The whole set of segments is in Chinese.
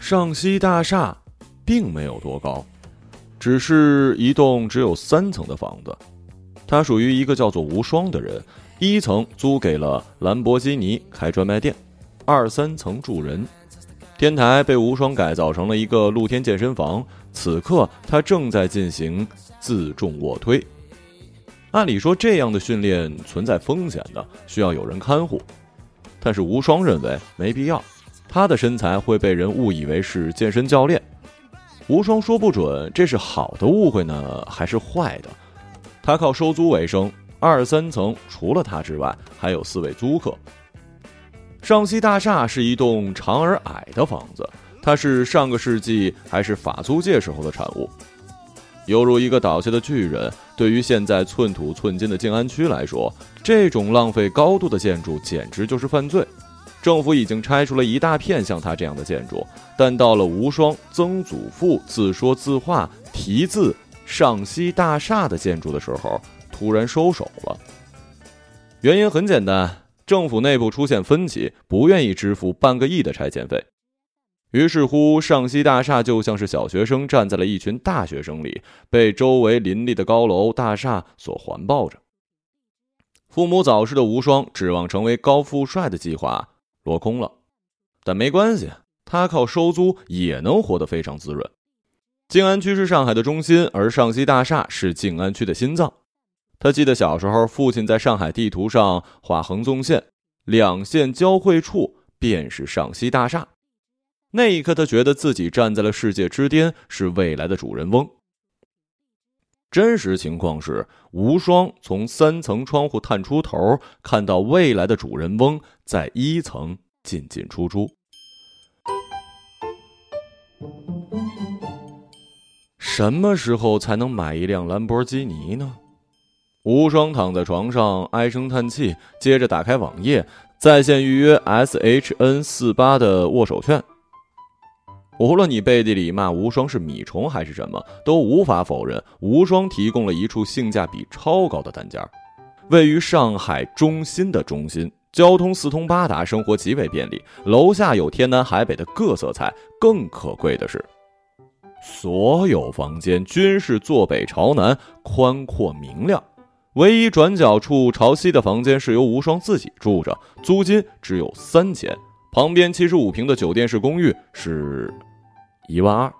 上西大厦并没有多高，只是一栋只有三层的房子。它属于一个叫做无双的人，一层租给了兰博基尼开专卖店，二三层住人。天台被无双改造成了一个露天健身房，此刻他正在进行自重卧推。按理说，这样的训练存在风险的，需要有人看护，但是无双认为没必要。他的身材会被人误以为是健身教练，无双说不准这是好的误会呢，还是坏的。他靠收租为生，二三层除了他之外还有四位租客。上西大厦是一栋长而矮的房子，它是上个世纪还是法租界时候的产物，犹如一个倒下的巨人。对于现在寸土寸金的静安区来说，这种浪费高度的建筑简直就是犯罪。政府已经拆除了一大片像他这样的建筑，但到了无双曾祖父自说自话题字“上西大厦”的建筑的时候，突然收手了。原因很简单，政府内部出现分歧，不愿意支付半个亿的拆迁费。于是乎，上西大厦就像是小学生站在了一群大学生里，被周围林立的高楼大厦所环抱着。父母早逝的无双指望成为高富帅的计划。落空了，但没关系，他靠收租也能活得非常滋润。静安区是上海的中心，而上西大厦是静安区的心脏。他记得小时候，父亲在上海地图上画横纵线，两线交汇处便是上西大厦。那一刻，他觉得自己站在了世界之巅，是未来的主人翁。真实情况是，无双从三层窗户探出头，看到未来的主人翁在一层进进出出。什么时候才能买一辆兰博基尼呢？无双躺在床上唉声叹气，接着打开网页，在线预约 S H N 四八的握手券。无论你背地里骂无双是米虫还是什么，都无法否认无双提供了一处性价比超高的单间，位于上海中心的中心，交通四通八达，生活极为便利。楼下有天南海北的各色菜，更可贵的是，所有房间均是坐北朝南，宽阔明亮。唯一转角处朝西的房间是由无双自己住着，租金只有三千。旁边七十五平的酒店式公寓是。一万二。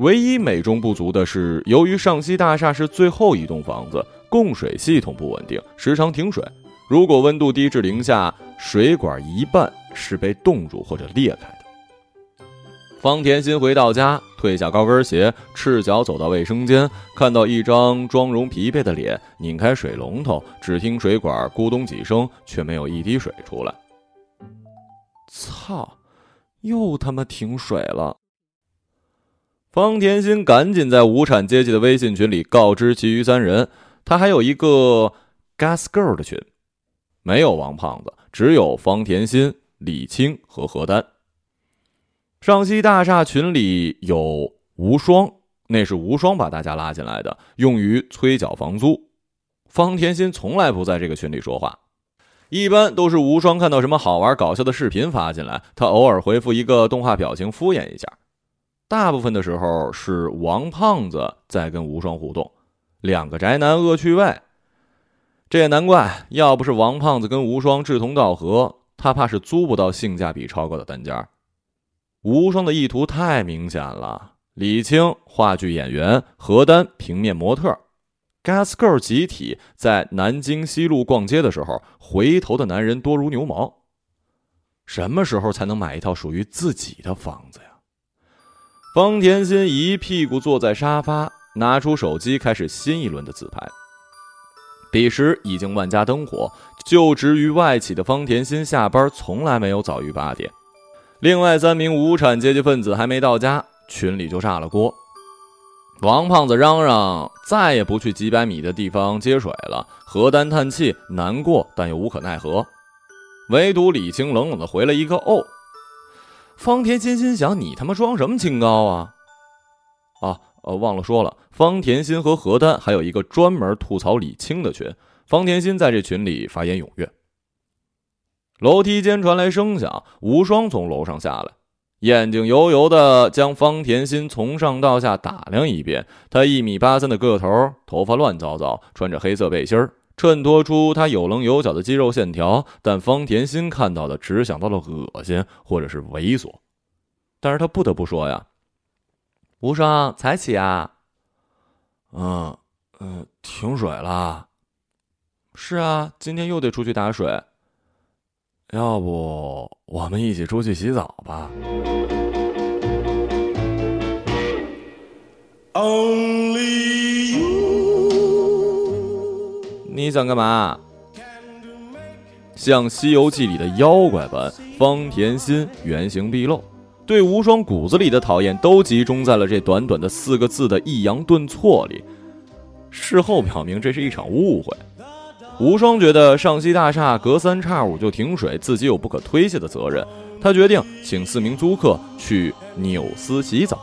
唯一美中不足的是，由于上西大厦是最后一栋房子，供水系统不稳定，时常停水。如果温度低至零下，水管一半是被冻住或者裂开的。方甜心回到家，褪下高跟鞋，赤脚走到卫生间，看到一张妆容疲惫的脸，拧开水龙头，只听水管咕咚几声，却没有一滴水出来。操！又他妈停水了！方甜心赶紧在无产阶级的微信群里告知其余三人，他还有一个 Gas Girl 的群，没有王胖子，只有方甜心、李青和何丹。上西大厦群里有无双，那是无双把大家拉进来的，用于催缴房租。方甜心从来不在这个群里说话。一般都是无双看到什么好玩搞笑的视频发进来，他偶尔回复一个动画表情敷衍一下。大部分的时候是王胖子在跟无双互动，两个宅男恶趣味。这也难怪，要不是王胖子跟无双志同道合，他怕是租不到性价比超高的单间。无双的意图太明显了，李青话剧演员，何丹平面模特。Gas Girl 集体在南京西路逛街的时候，回头的男人多如牛毛。什么时候才能买一套属于自己的房子呀？方甜心一屁股坐在沙发，拿出手机开始新一轮的自拍。彼时已经万家灯火，就职于外企的方甜心下班从来没有早于八点。另外三名无产阶级分子还没到家，群里就炸了锅。王胖子嚷嚷再也不去几百米的地方接水了，何丹叹气难过，但又无可奈何。唯独李青冷冷的回了一个“哦”。方甜心心想：你他妈装什么清高啊？啊，呃，忘了说了，方甜心和何丹还有一个专门吐槽李青的群，方甜心在这群里发言踊跃。楼梯间传来声响，无双从楼上下来，眼睛油油的将方甜心从上到下打量一遍。他一米八三的个头，头发乱糟糟，穿着黑色背心，衬托出他有棱有角的肌肉线条。但方甜心看到的只想到了恶心或者是猥琐。但是他不得不说呀，无双才起啊，嗯嗯，停水了。是啊，今天又得出去打水。要不我们一起出去洗澡吧？Only you？你想干嘛？像《西游记》里的妖怪般，方甜心原形毕露，对无双骨子里的讨厌都集中在了这短短的四个字的抑扬顿挫里。事后表明，这是一场误会。无双觉得上西大厦隔三差五就停水，自己有不可推卸的责任。他决定请四名租客去纽斯洗澡，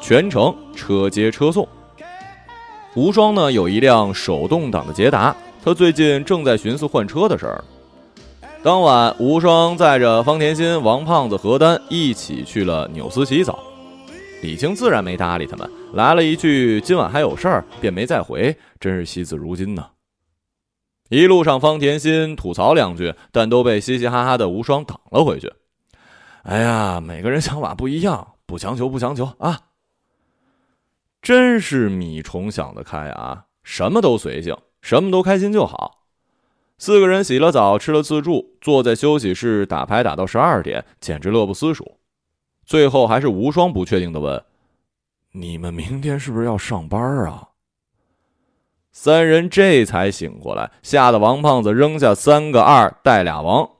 全程车接车送。无双呢有一辆手动挡的捷达，他最近正在寻思换车的事儿。当晚，无双载着方甜心、王胖子、何丹一起去了纽斯洗澡。李青自然没搭理他们，来了一句：“今晚还有事儿，便没再回。”真是惜字如金呢。一路上，方甜心吐槽两句，但都被嘻嘻哈哈的无双挡了回去。哎呀，每个人想法不一样，不强求，不强求啊！真是米虫想得开啊，什么都随性，什么都开心就好。四个人洗了澡，吃了自助，坐在休息室打牌打到十二点，简直乐不思蜀。最后还是无双不确定的问：“你们明天是不是要上班啊？”三人这才醒过来，吓得王胖子扔下三个二带俩王。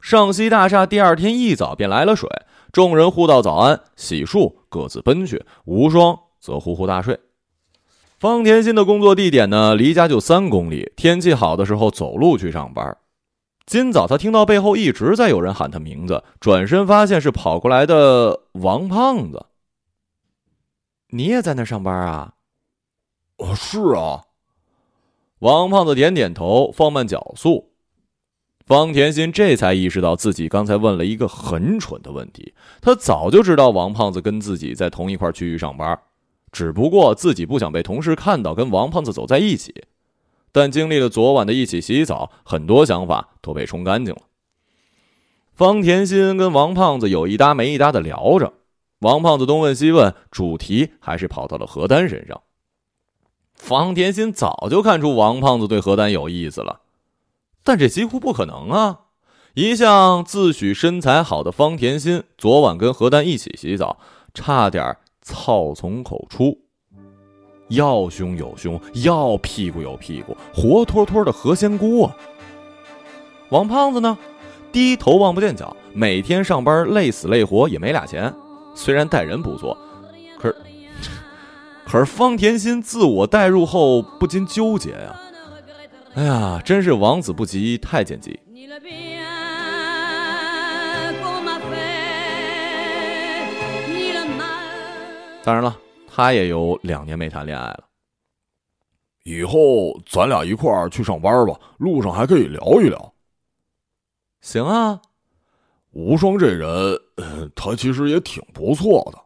上西大厦第二天一早便来了水，众人互道早安，洗漱，各自奔去。无双则呼呼大睡。方甜心的工作地点呢，离家就三公里，天气好的时候走路去上班。今早他听到背后一直在有人喊他名字，转身发现是跑过来的王胖子。你也在那上班啊？哦，是啊，王胖子点点头，放慢脚速。方甜心这才意识到自己刚才问了一个很蠢的问题。他早就知道王胖子跟自己在同一块区域上班，只不过自己不想被同事看到跟王胖子走在一起。但经历了昨晚的一起洗澡，很多想法都被冲干净了。方甜心跟王胖子有一搭没一搭的聊着，王胖子东问西问，主题还是跑到了何丹身上。方甜心早就看出王胖子对何丹有意思了，但这几乎不可能啊！一向自诩身材好的方甜心，昨晚跟何丹一起洗澡，差点操从口出。要胸有胸，要屁股有屁股，活脱脱的何仙姑啊！王胖子呢，低头望不见脚，每天上班累死累活也没俩钱，虽然待人不错，可是。可是方甜心自我代入后不禁纠结呀，哎呀，真是王子不急太监急。当然了，他也有两年没谈恋爱了。以后咱俩一块儿去上班吧，路上还可以聊一聊。行啊，无双这人，他其实也挺不错的。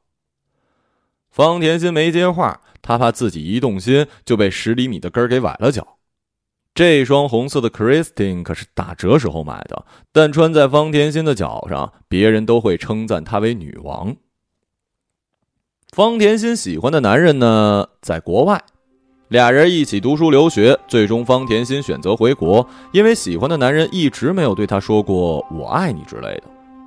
方甜心没接话，她怕自己一动心就被十厘米的根儿给崴了脚。这双红色的 Christine 可是打折时候买的，但穿在方甜心的脚上，别人都会称赞她为女王。方甜心喜欢的男人呢，在国外，俩人一起读书留学，最终方甜心选择回国，因为喜欢的男人一直没有对她说过“我爱你”之类的。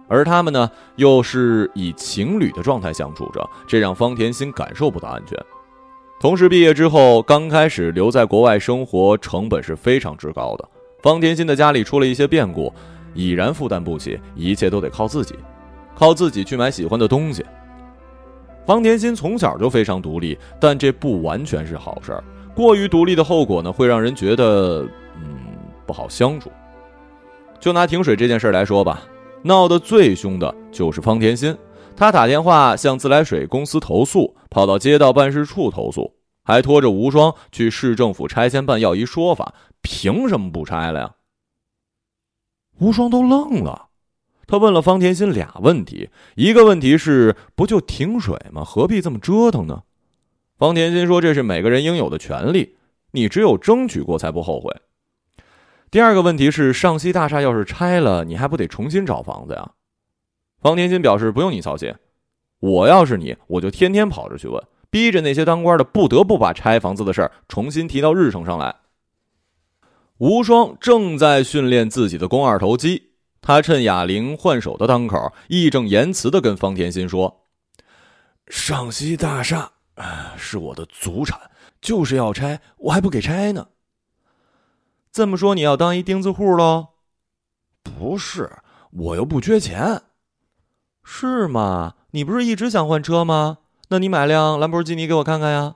而他们呢，又是以情侣的状态相处着，这让方甜心感受不到安全。同时，毕业之后刚开始留在国外生活，成本是非常之高的。方甜心的家里出了一些变故，已然负担不起，一切都得靠自己，靠自己去买喜欢的东西。方甜心从小就非常独立，但这不完全是好事儿。过于独立的后果呢，会让人觉得，嗯，不好相处。就拿停水这件事来说吧。闹得最凶的就是方甜心，他打电话向自来水公司投诉，跑到街道办事处投诉，还拖着无双去市政府拆迁办要一说法，凭什么不拆了呀？无双都愣了，他问了方甜心俩问题，一个问题是不就停水吗？何必这么折腾呢？方甜心说这是每个人应有的权利，你只有争取过才不后悔。第二个问题是上西大厦要是拆了，你还不得重新找房子呀？方天心表示不用你操心，我要是你，我就天天跑着去问，逼着那些当官的不得不把拆房子的事儿重新提到日程上来。无双正在训练自己的肱二头肌，他趁哑铃换手的当口，义正言辞地跟方天心说：“上西大厦是我的祖产，就是要拆，我还不给拆呢。这么说，你要当一钉子户喽？不是，我又不缺钱，是吗？你不是一直想换车吗？那你买辆兰博基尼给我看看呀。”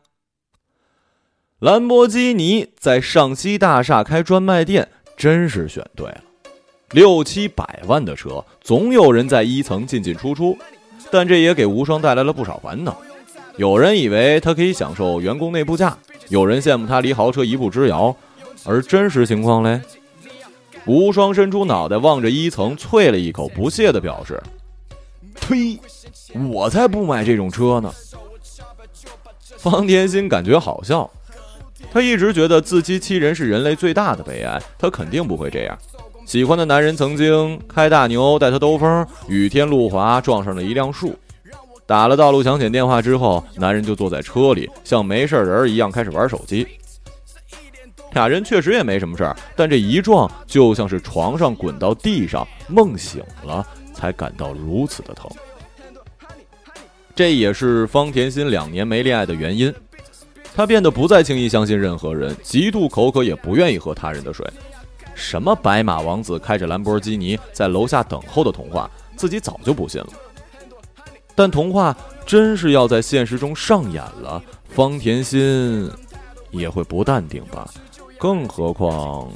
兰博基尼在上西大厦开专卖店，真是选对了。六七百万的车，总有人在一层进进出出，但这也给无双带来了不少烦恼。有人以为他可以享受员工内部价，有人羡慕他离豪车一步之遥，而真实情况嘞？无双伸出脑袋望着一层，啐了一口，不屑地表示：“呸，我才不买这种车呢。”方天心感觉好笑。他一直觉得自欺欺人是人类最大的悲哀，他肯定不会这样。喜欢的男人曾经开大牛带他兜风，雨天路滑撞上了一辆树，打了道路抢险电话之后，男人就坐在车里像没事人一样开始玩手机。俩人确实也没什么事儿，但这一撞就像是床上滚到地上，梦醒了才感到如此的疼。这也是方甜心两年没恋爱的原因。他变得不再轻易相信任何人，极度口渴也不愿意喝他人的水。什么白马王子开着兰博基尼在楼下等候的童话，自己早就不信了。但童话真是要在现实中上演了，方甜心也会不淡定吧？更何况，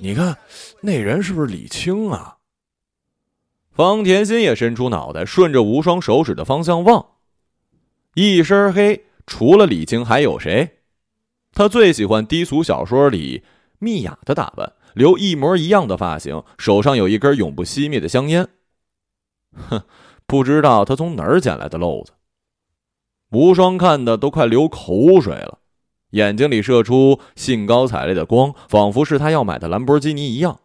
你看那人是不是李青啊？方甜心也伸出脑袋，顺着无双手指的方向望，一身黑，除了李青还有谁？他最喜欢低俗小说里蜜雅的打扮，留一模一样的发型，手上有一根永不熄灭的香烟。哼，不知道他从哪儿捡来的漏子。无双看的都快流口水了，眼睛里射出兴高采烈的光，仿佛是他要买的兰博基尼一样。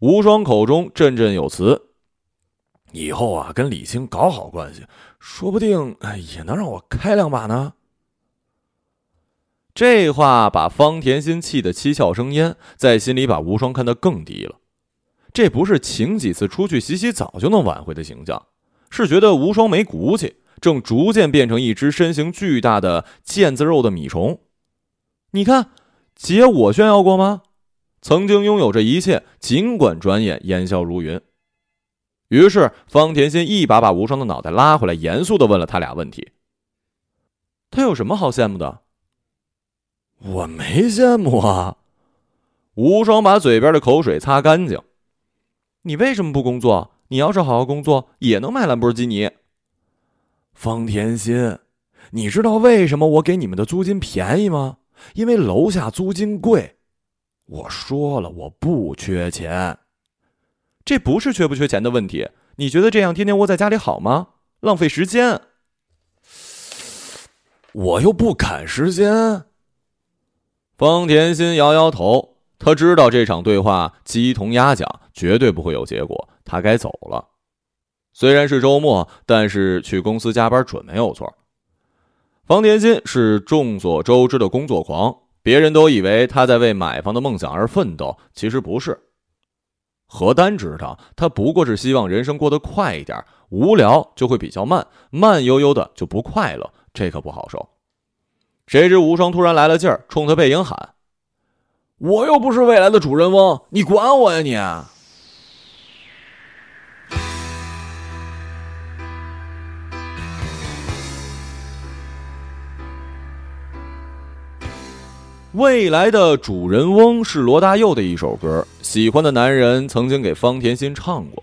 无双口中振振有词。以后啊，跟李青搞好关系，说不定也能让我开两把呢。这话把方甜心气得七窍生烟，在心里把无双看得更低了。这不是请几次出去洗洗澡就能挽回的形象，是觉得无双没骨气，正逐渐变成一只身形巨大的腱子肉的米虫。你看，姐我炫耀过吗？曾经拥有这一切，尽管转眼烟消如云。于是，方甜心一把把无双的脑袋拉回来，严肃的问了他俩问题：“他有什么好羡慕的？”“我没羡慕啊。”无双把嘴边的口水擦干净。“你为什么不工作？你要是好好工作，也能买兰博基尼。”方甜心，你知道为什么我给你们的租金便宜吗？因为楼下租金贵。我说了，我不缺钱。这不是缺不缺钱的问题，你觉得这样天天窝在家里好吗？浪费时间。我又不赶时间。方甜心摇摇头，他知道这场对话鸡同鸭讲，绝对不会有结果，他该走了。虽然是周末，但是去公司加班准没有错。方甜心是众所周知的工作狂，别人都以为他在为买房的梦想而奋斗，其实不是。何丹知道，他不过是希望人生过得快一点，无聊就会比较慢，慢悠悠的就不快乐，这可不好受。谁知无双突然来了劲儿，冲他背影喊：“我又不是未来的主人翁，你管我呀你！”未来的主人翁是罗大佑的一首歌，喜欢的男人曾经给方甜心唱过。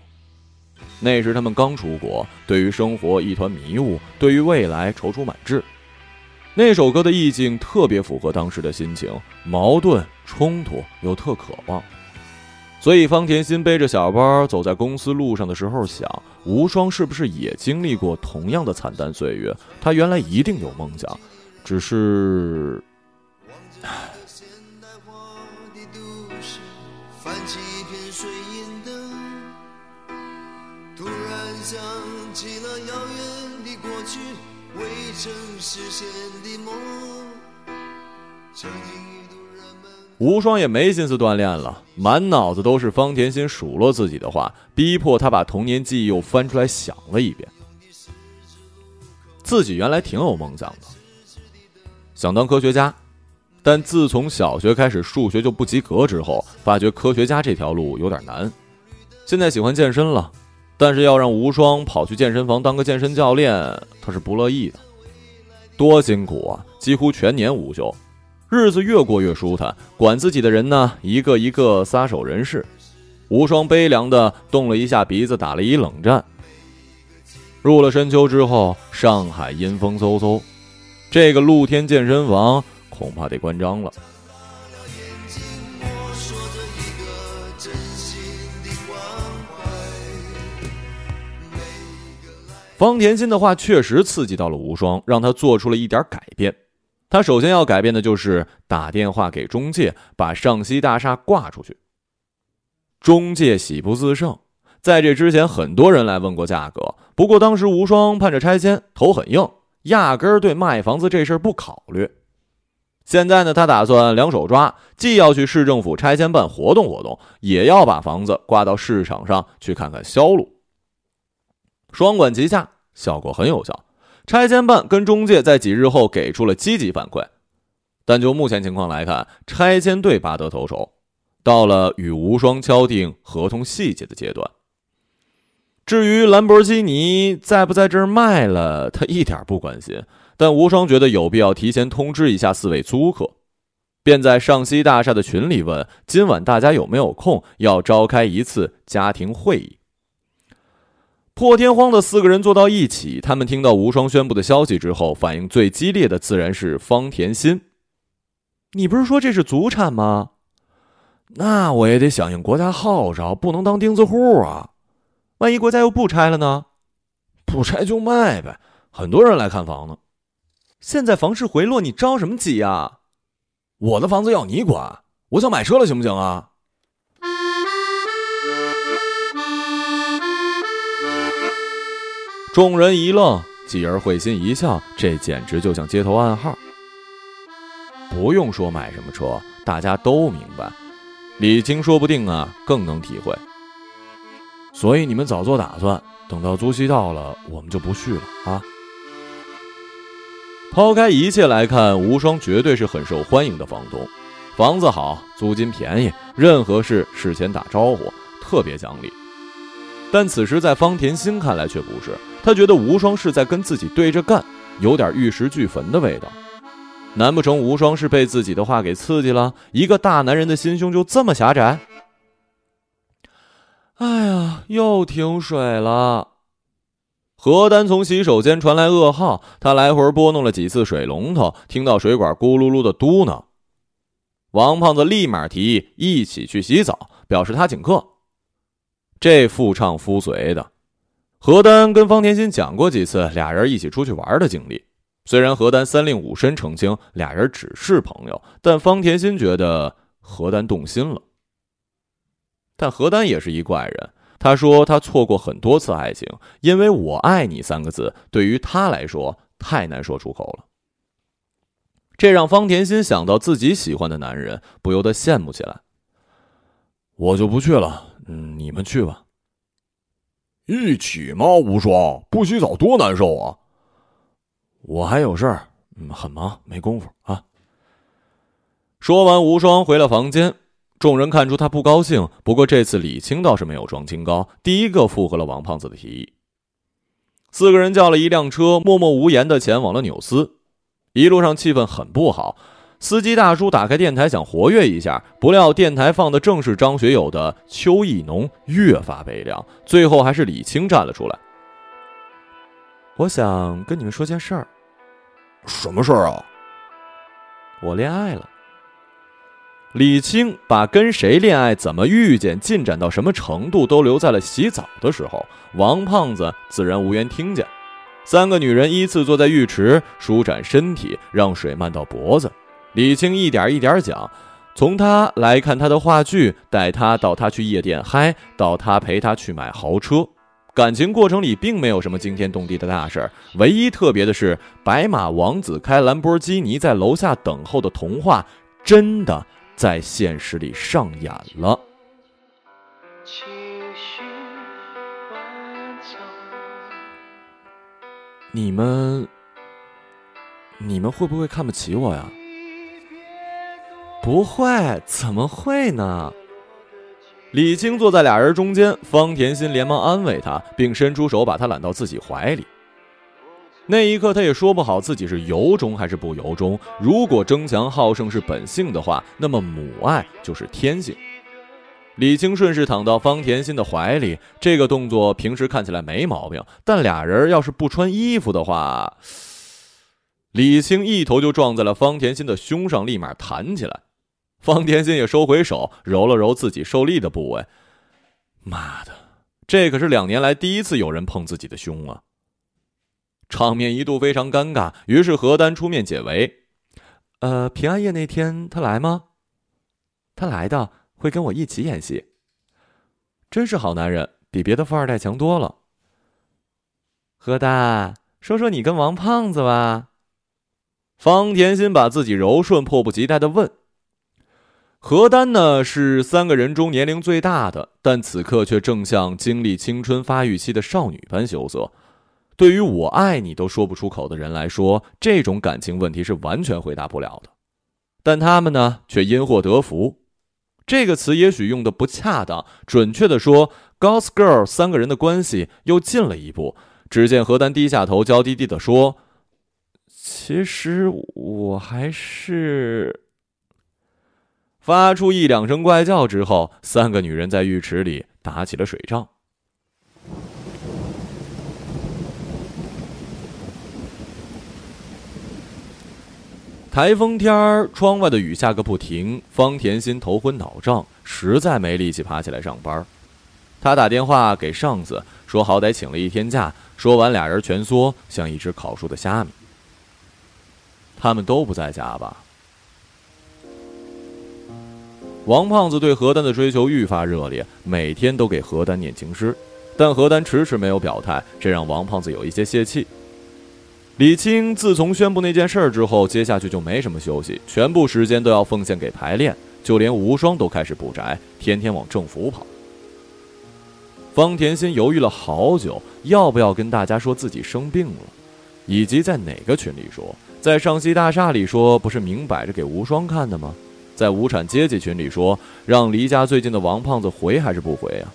那时他们刚出国，对于生活一团迷雾，对于未来踌躇满志。那首歌的意境特别符合当时的心情，矛盾冲突又特渴望。所以方甜心背着小包走在公司路上的时候，想无双是不是也经历过同样的惨淡岁月？他原来一定有梦想，只是……泛起一片水银灯，突然想起了遥远的过去，未曾实现的梦。曾经一度人们无双也没心思锻炼了，满脑子都是方甜心数落自己的话，逼迫他把童年记忆又翻出来想了一遍。自己原来挺有梦想的，想当科学家，但自从小学开始数学就不及格之后，发觉科学家这条路有点难。现在喜欢健身了，但是要让无双跑去健身房当个健身教练，他是不乐意的。多辛苦啊，几乎全年无休。日子越过越舒坦，管自己的人呢，一个一个撒手人世。无双悲凉的动了一下鼻子，打了一冷战。入了深秋之后，上海阴风嗖嗖，这个露天健身房恐怕得关张了。方甜心的话确实刺激到了无双，让他做出了一点改变。他首先要改变的就是打电话给中介，把上西大厦挂出去。中介喜不自胜，在这之前很多人来问过价格，不过当时无双盼着拆迁，头很硬，压根儿对卖房子这事儿不考虑。现在呢，他打算两手抓，既要去市政府拆迁办活动活动，也要把房子挂到市场上去看看销路。双管齐下，效果很有效。拆迁办跟中介在几日后给出了积极反馈，但就目前情况来看，拆迁队拔得头筹，到了与无双敲定合同细节的阶段。至于兰博基尼在不在这儿卖了，他一点不关心。但无双觉得有必要提前通知一下四位租客，便在上西大厦的群里问：今晚大家有没有空，要召开一次家庭会议。破天荒的四个人坐到一起，他们听到无双宣布的消息之后，反应最激烈的自然是方甜心。你不是说这是祖产吗？那我也得响应国家号召，不能当钉子户啊！万一国家又不拆了呢？不拆就卖呗，很多人来看房呢。现在房市回落，你着什么急呀？我的房子要你管，我想买车了，行不行啊？众人一愣，继而会心一笑，这简直就像街头暗号。不用说买什么车，大家都明白。李青说不定啊，更能体会。所以你们早做打算，等到租期到了，我们就不续了啊。抛开一切来看，无双绝对是很受欢迎的房东，房子好，租金便宜，任何事事前打招呼，特别讲理。但此时在方甜心看来却不是。他觉得无双是在跟自己对着干，有点玉石俱焚的味道。难不成无双是被自己的话给刺激了？一个大男人的心胸就这么狭窄？哎呀，又停水了！何丹从洗手间传来噩耗，他来回拨弄了几次水龙头，听到水管咕噜噜的嘟囔。王胖子立马提议一起去洗澡，表示他请客。这夫唱夫随的。何丹跟方甜心讲过几次俩人一起出去玩的经历，虽然何丹三令五申澄清俩人只是朋友，但方甜心觉得何丹动心了。但何丹也是一怪人，他说他错过很多次爱情，因为我爱你三个字对于他来说太难说出口了。这让方甜心想到自己喜欢的男人，不由得羡慕起来。我就不去了，嗯，你们去吧。一起吗？无双不洗澡多难受啊！我还有事儿，嗯，很忙，没工夫啊。说完，无双回了房间。众人看出他不高兴，不过这次李青倒是没有装清高，第一个附和了王胖子的提议。四个人叫了一辆车，默默无言的前往了纽斯。一路上气氛很不好，司机大叔打开电台想活跃一下，不料电台放的正是张学友的《秋意浓》，越发悲凉。最后还是李青站了出来。我想跟你们说件事儿。什么事儿啊？我恋爱了。李青把跟谁恋爱、怎么遇见、进展到什么程度都留在了洗澡的时候。王胖子自然无缘听见。三个女人依次坐在浴池，舒展身体，让水漫到脖子。李青一点一点讲，从他来看他的话剧，带他到他去夜店嗨，到他陪他去买豪车。感情过程里并没有什么惊天动地的大事儿，唯一特别的是，白马王子开兰博基尼在楼下等候的童话，真的在现实里上演了。你们，你们会不会看不起我呀？不会，怎么会呢？李青坐在俩人中间，方甜心连忙安慰他，并伸出手把他揽到自己怀里。那一刻，他也说不好自己是由衷还是不由衷。如果争强好胜是本性的话，那么母爱就是天性。李青顺势躺到方甜心的怀里，这个动作平时看起来没毛病，但俩人要是不穿衣服的话，李青一头就撞在了方甜心的胸上，立马弹起来。方甜心也收回手，揉了揉自己受力的部位。妈的，这可是两年来第一次有人碰自己的胸啊！场面一度非常尴尬，于是何丹出面解围：“呃，平安夜那天他来吗？他来的。”会跟我一起演戏，真是好男人，比别的富二代强多了。何丹，说说你跟王胖子吧。方甜心把自己柔顺，迫不及待的问。何丹呢，是三个人中年龄最大的，但此刻却正像经历青春发育期的少女般羞涩。对于我爱你都说不出口的人来说，这种感情问题是完全回答不了的。但他们呢，却因祸得福。这个词也许用的不恰当，准确的说，Ghost Girl 三个人的关系又进了一步。只见何丹低下头，娇滴滴的说：“其实我还是……”发出一两声怪叫之后，三个女人在浴池里打起了水仗。台风天儿，窗外的雨下个不停。方甜心头昏脑胀，实在没力气爬起来上班。他打电话给上司，说好歹请了一天假。说完，俩人蜷缩，像一只烤熟的虾米。他们都不在家吧？王胖子对何丹的追求愈发热烈，每天都给何丹念情诗，但何丹迟迟没有表态，这让王胖子有一些泄气。李青自从宣布那件事之后，接下去就没什么休息，全部时间都要奉献给排练，就连无双都开始补宅，天天往政府跑。方甜心犹豫了好久，要不要跟大家说自己生病了，以及在哪个群里说？在上戏大厦里说，不是明摆着给无双看的吗？在无产阶级群里说，让离家最近的王胖子回还是不回啊？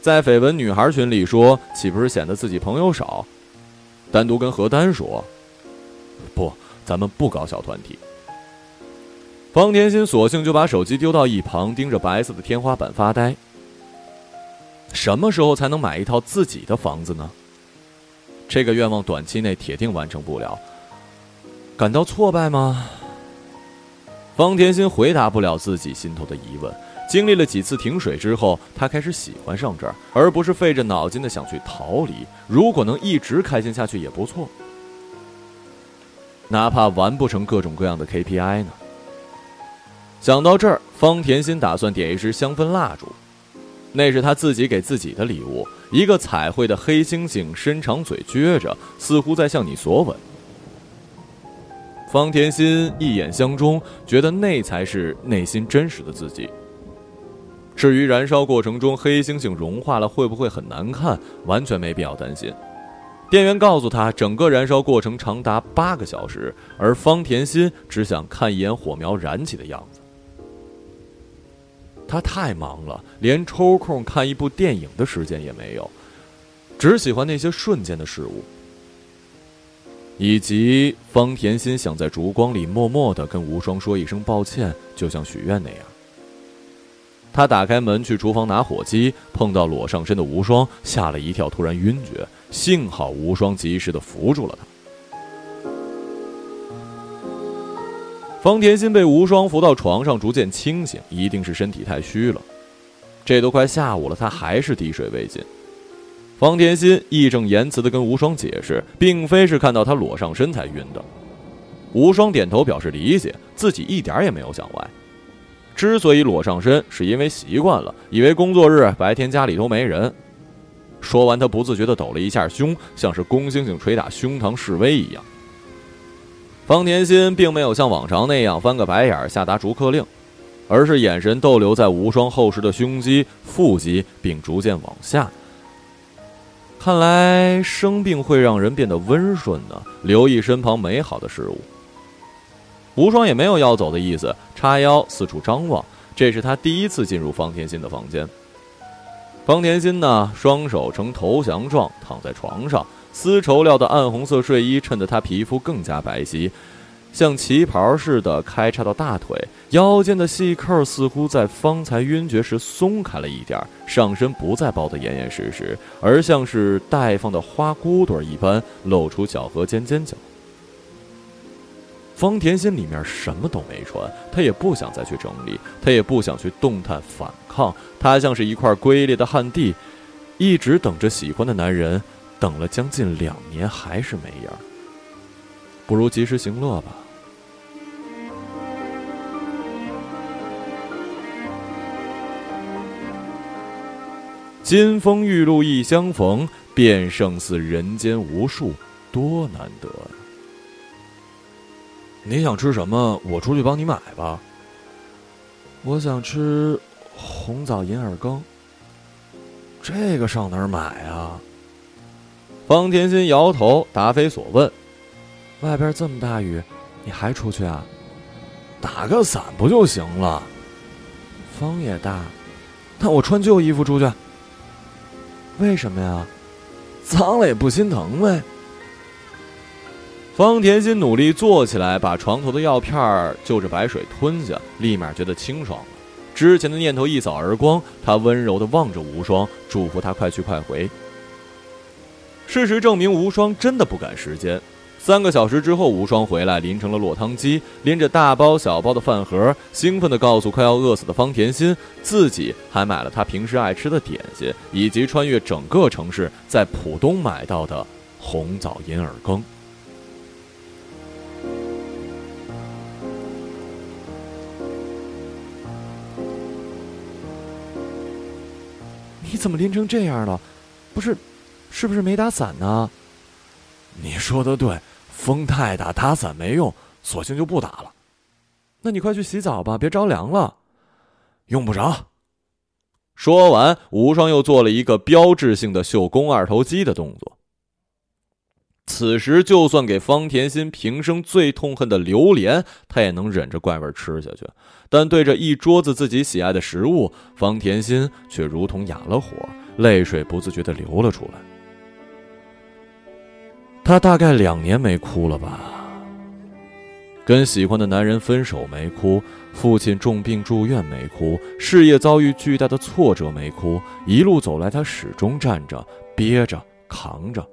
在绯闻女孩群里说，岂不是显得自己朋友少？单独跟何丹说：“不，咱们不搞小团体。”方甜心索性就把手机丢到一旁，盯着白色的天花板发呆。什么时候才能买一套自己的房子呢？这个愿望短期内铁定完成不了。感到挫败吗？方甜心回答不了自己心头的疑问。经历了几次停水之后，他开始喜欢上这儿，而不是费着脑筋的想去逃离。如果能一直开心下去也不错，哪怕完不成各种各样的 KPI 呢？想到这儿，方甜心打算点一支香氛蜡烛，那是他自己给自己的礼物，一个彩绘的黑猩猩，伸长嘴撅着，似乎在向你索吻。方甜心一眼相中，觉得那才是内心真实的自己。至于燃烧过程中黑猩猩融化了会不会很难看，完全没必要担心。店员告诉他，整个燃烧过程长达八个小时，而方甜心只想看一眼火苗燃起的样子。他太忙了，连抽空看一部电影的时间也没有，只喜欢那些瞬间的事物。以及方甜心想在烛光里默默的跟无双说一声抱歉，就像许愿那样。他打开门去厨房拿火机，碰到裸上身的无双，吓了一跳，突然晕厥。幸好无双及时的扶住了他。方甜心被无双扶到床上，逐渐清醒，一定是身体太虚了。这都快下午了，他还是滴水未进。方甜心义正言辞的跟无双解释，并非是看到他裸上身才晕的。无双点头表示理解，自己一点也没有想歪。之所以裸上身，是因为习惯了，以为工作日白天家里都没人。说完，他不自觉地抖了一下胸，像是公猩猩捶打胸膛示威一样。方甜心并没有像往常那样翻个白眼下达逐客令，而是眼神逗留在无双厚实的胸肌、腹肌，并逐渐往下。看来生病会让人变得温顺呢，留意身旁美好的事物。无双也没有要走的意思，叉腰四处张望。这是他第一次进入方甜心的房间。方甜心呢，双手呈投降状躺在床上，丝绸料的暗红色睡衣衬得她皮肤更加白皙，像旗袍似的开叉到大腿，腰间的细扣似乎在方才晕厥时松开了一点，上身不再包得严严实实，而像是待放的花骨朵一般，露出脚和尖尖角。方甜心里面什么都没穿，她也不想再去整理，她也不想去动弹反抗，她像是一块龟裂的旱地，一直等着喜欢的男人，等了将近两年还是没影儿。不如及时行乐吧。金风玉露一相逢，便胜似人间无数，多难得！你想吃什么？我出去帮你买吧。我想吃红枣银耳羹。这个上哪儿买啊？方甜心摇头，答非所问。外边这么大雨，你还出去啊？打个伞不就行了？风也大，那我穿旧衣服出去。为什么呀？脏了也不心疼呗。方甜心努力坐起来，把床头的药片儿就着白水吞下，立马觉得清爽了。之前的念头一扫而光，他温柔地望着无双，祝福他快去快回。事实证明，无双真的不赶时间。三个小时之后，无双回来，淋成了落汤鸡，拎着大包小包的饭盒，兴奋地告诉快要饿死的方甜心，自己还买了他平时爱吃的点心，以及穿越整个城市在浦东买到的红枣银耳羹。怎么淋成这样了？不是，是不是没打伞呢？你说的对，风太大，打伞没用，索性就不打了。那你快去洗澡吧，别着凉了。用不着。说完，无双又做了一个标志性的秀肱二头肌的动作。此时，就算给方甜心平生最痛恨的榴莲，她也能忍着怪味吃下去。但对着一桌子自己喜爱的食物，方甜心却如同哑了火，泪水不自觉地流了出来。她大概两年没哭了吧？跟喜欢的男人分手没哭，父亲重病住院没哭，事业遭遇巨大的挫折没哭，一路走来，她始终站着，憋着，扛着。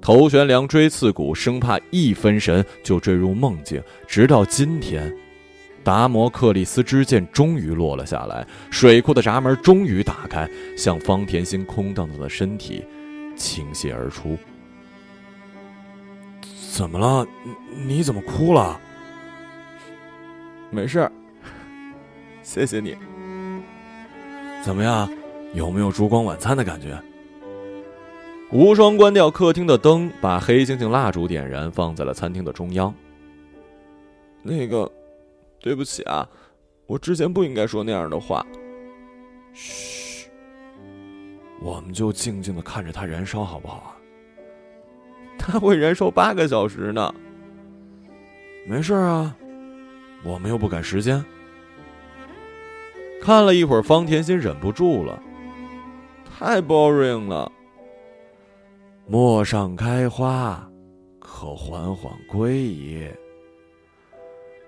头悬梁，锥刺股，生怕一分神就坠入梦境。直到今天，达摩克里斯之剑终于落了下来，水库的闸门终于打开，向方甜心空荡荡的身体倾泻而出。怎么了？你怎么哭了？没事，谢谢你。怎么样？有没有烛光晚餐的感觉？无双关掉客厅的灯，把黑猩猩蜡烛点燃，放在了餐厅的中央。那个，对不起啊，我之前不应该说那样的话。嘘，我们就静静的看着它燃烧，好不好啊？它会燃烧八个小时呢。没事啊，我们又不赶时间。看了一会儿，方甜心忍不住了，太 boring 了。陌上开花，可缓缓归矣。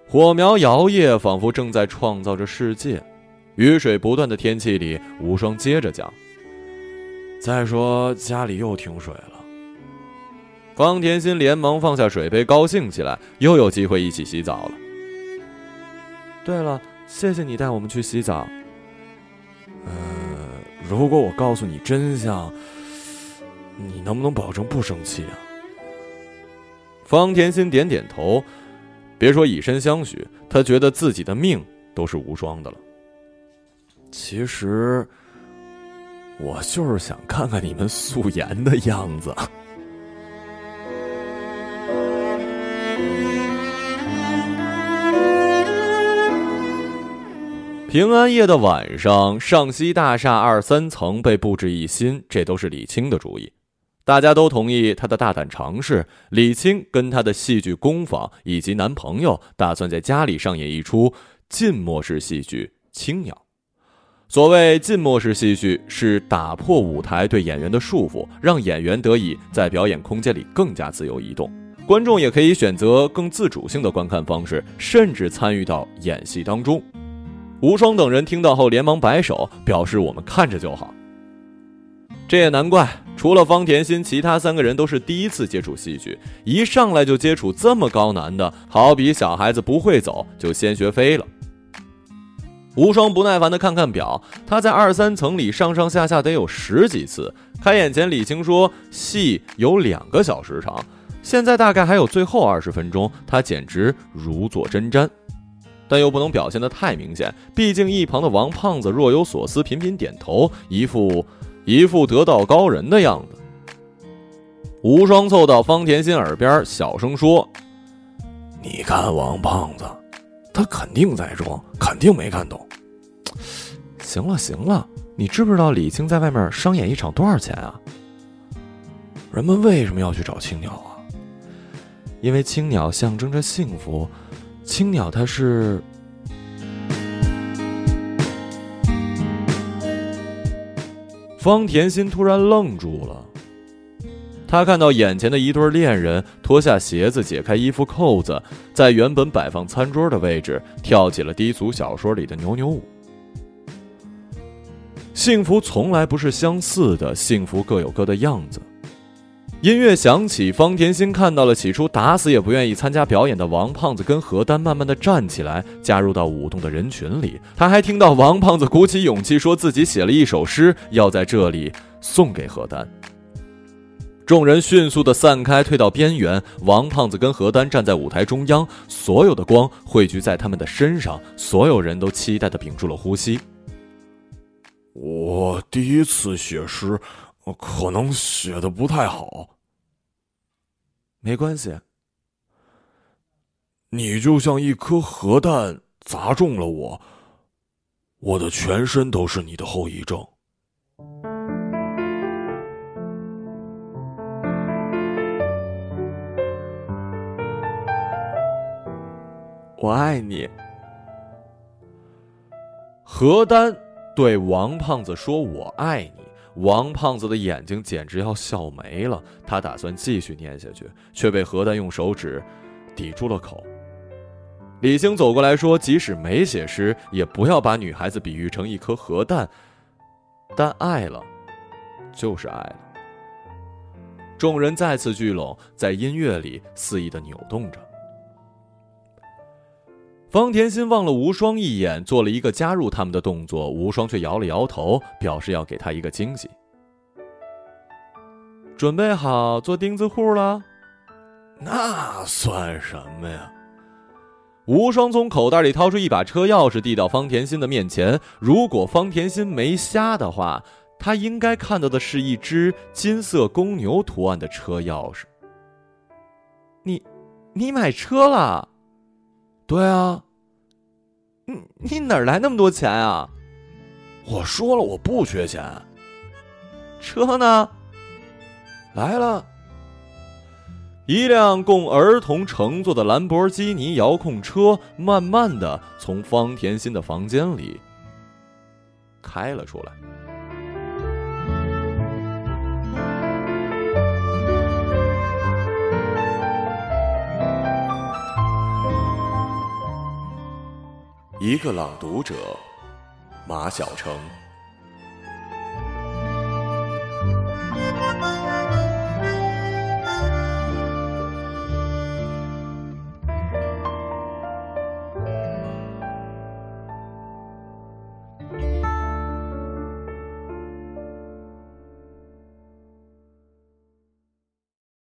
火苗摇曳，仿佛正在创造着世界。雨水不断的天气里，无双接着讲：“再说家里又停水了。”方甜心连忙放下水杯，高兴起来，又有机会一起洗澡了。对了，谢谢你带我们去洗澡。呃，如果我告诉你真相，你能不能保证不生气啊？方甜心点点头，别说以身相许，他觉得自己的命都是无双的了。其实，我就是想看看你们素颜的样子。平安夜的晚上，上西大厦二三层被布置一新，这都是李青的主意。大家都同意他的大胆尝试。李青跟他的戏剧工坊以及男朋友打算在家里上演一出浸没式戏剧《青鸟》。所谓浸没式戏剧，是打破舞台对演员的束缚，让演员得以在表演空间里更加自由移动，观众也可以选择更自主性的观看方式，甚至参与到演戏当中。无双等人听到后连忙摆手，表示我们看着就好。这也难怪，除了方甜心，其他三个人都是第一次接触戏剧，一上来就接触这么高难的，好比小孩子不会走就先学飞了。无双不耐烦地看看表，他在二三层里上上下下得有十几次。开演前，李青说戏有两个小时长，现在大概还有最后二十分钟，他简直如坐针毡。但又不能表现得太明显，毕竟一旁的王胖子若有所思，频频点头，一副一副得道高人的样子。无双凑到方甜心耳边小声说：“你看王胖子，他肯定在装，肯定没看懂。”行了行了，你知不知道李青在外面商演一场多少钱啊？人们为什么要去找青鸟啊？因为青鸟象征着幸福。青鸟，它是。方甜心突然愣住了，她看到眼前的一对恋人脱下鞋子，解开衣服扣子，在原本摆放餐桌的位置跳起了低俗小说里的扭扭舞。幸福从来不是相似的，幸福各有各的样子。音乐响起，方甜心看到了起初打死也不愿意参加表演的王胖子跟何丹慢慢的站起来，加入到舞动的人群里。他还听到王胖子鼓起勇气说自己写了一首诗，要在这里送给何丹。众人迅速的散开，退到边缘。王胖子跟何丹站在舞台中央，所有的光汇聚在他们的身上，所有人都期待的屏住了呼吸。我第一次写诗。可能写的不太好，没关系。你就像一颗核弹砸中了我，我的全身都是你的后遗症。我爱你，何丹对王胖子说：“我爱你。”王胖子的眼睛简直要笑没了，他打算继续念下去，却被何丹用手指抵住了口。李青走过来说：“即使没写诗，也不要把女孩子比喻成一颗核弹。但爱了，就是爱了。”众人再次聚拢，在音乐里肆意的扭动着。方甜心望了无双一眼，做了一个加入他们的动作，无双却摇了摇头，表示要给他一个惊喜。准备好做钉子户了？那算什么呀？无双从口袋里掏出一把车钥匙，递到方甜心的面前。如果方甜心没瞎的话，他应该看到的是一只金色公牛图案的车钥匙。你，你买车了？对啊，你你哪来那么多钱啊？我说了我不缺钱。车呢？来了，一辆供儿童乘坐的兰博基尼遥控车，慢慢的从方甜心的房间里开了出来。一个朗读者，马晓成。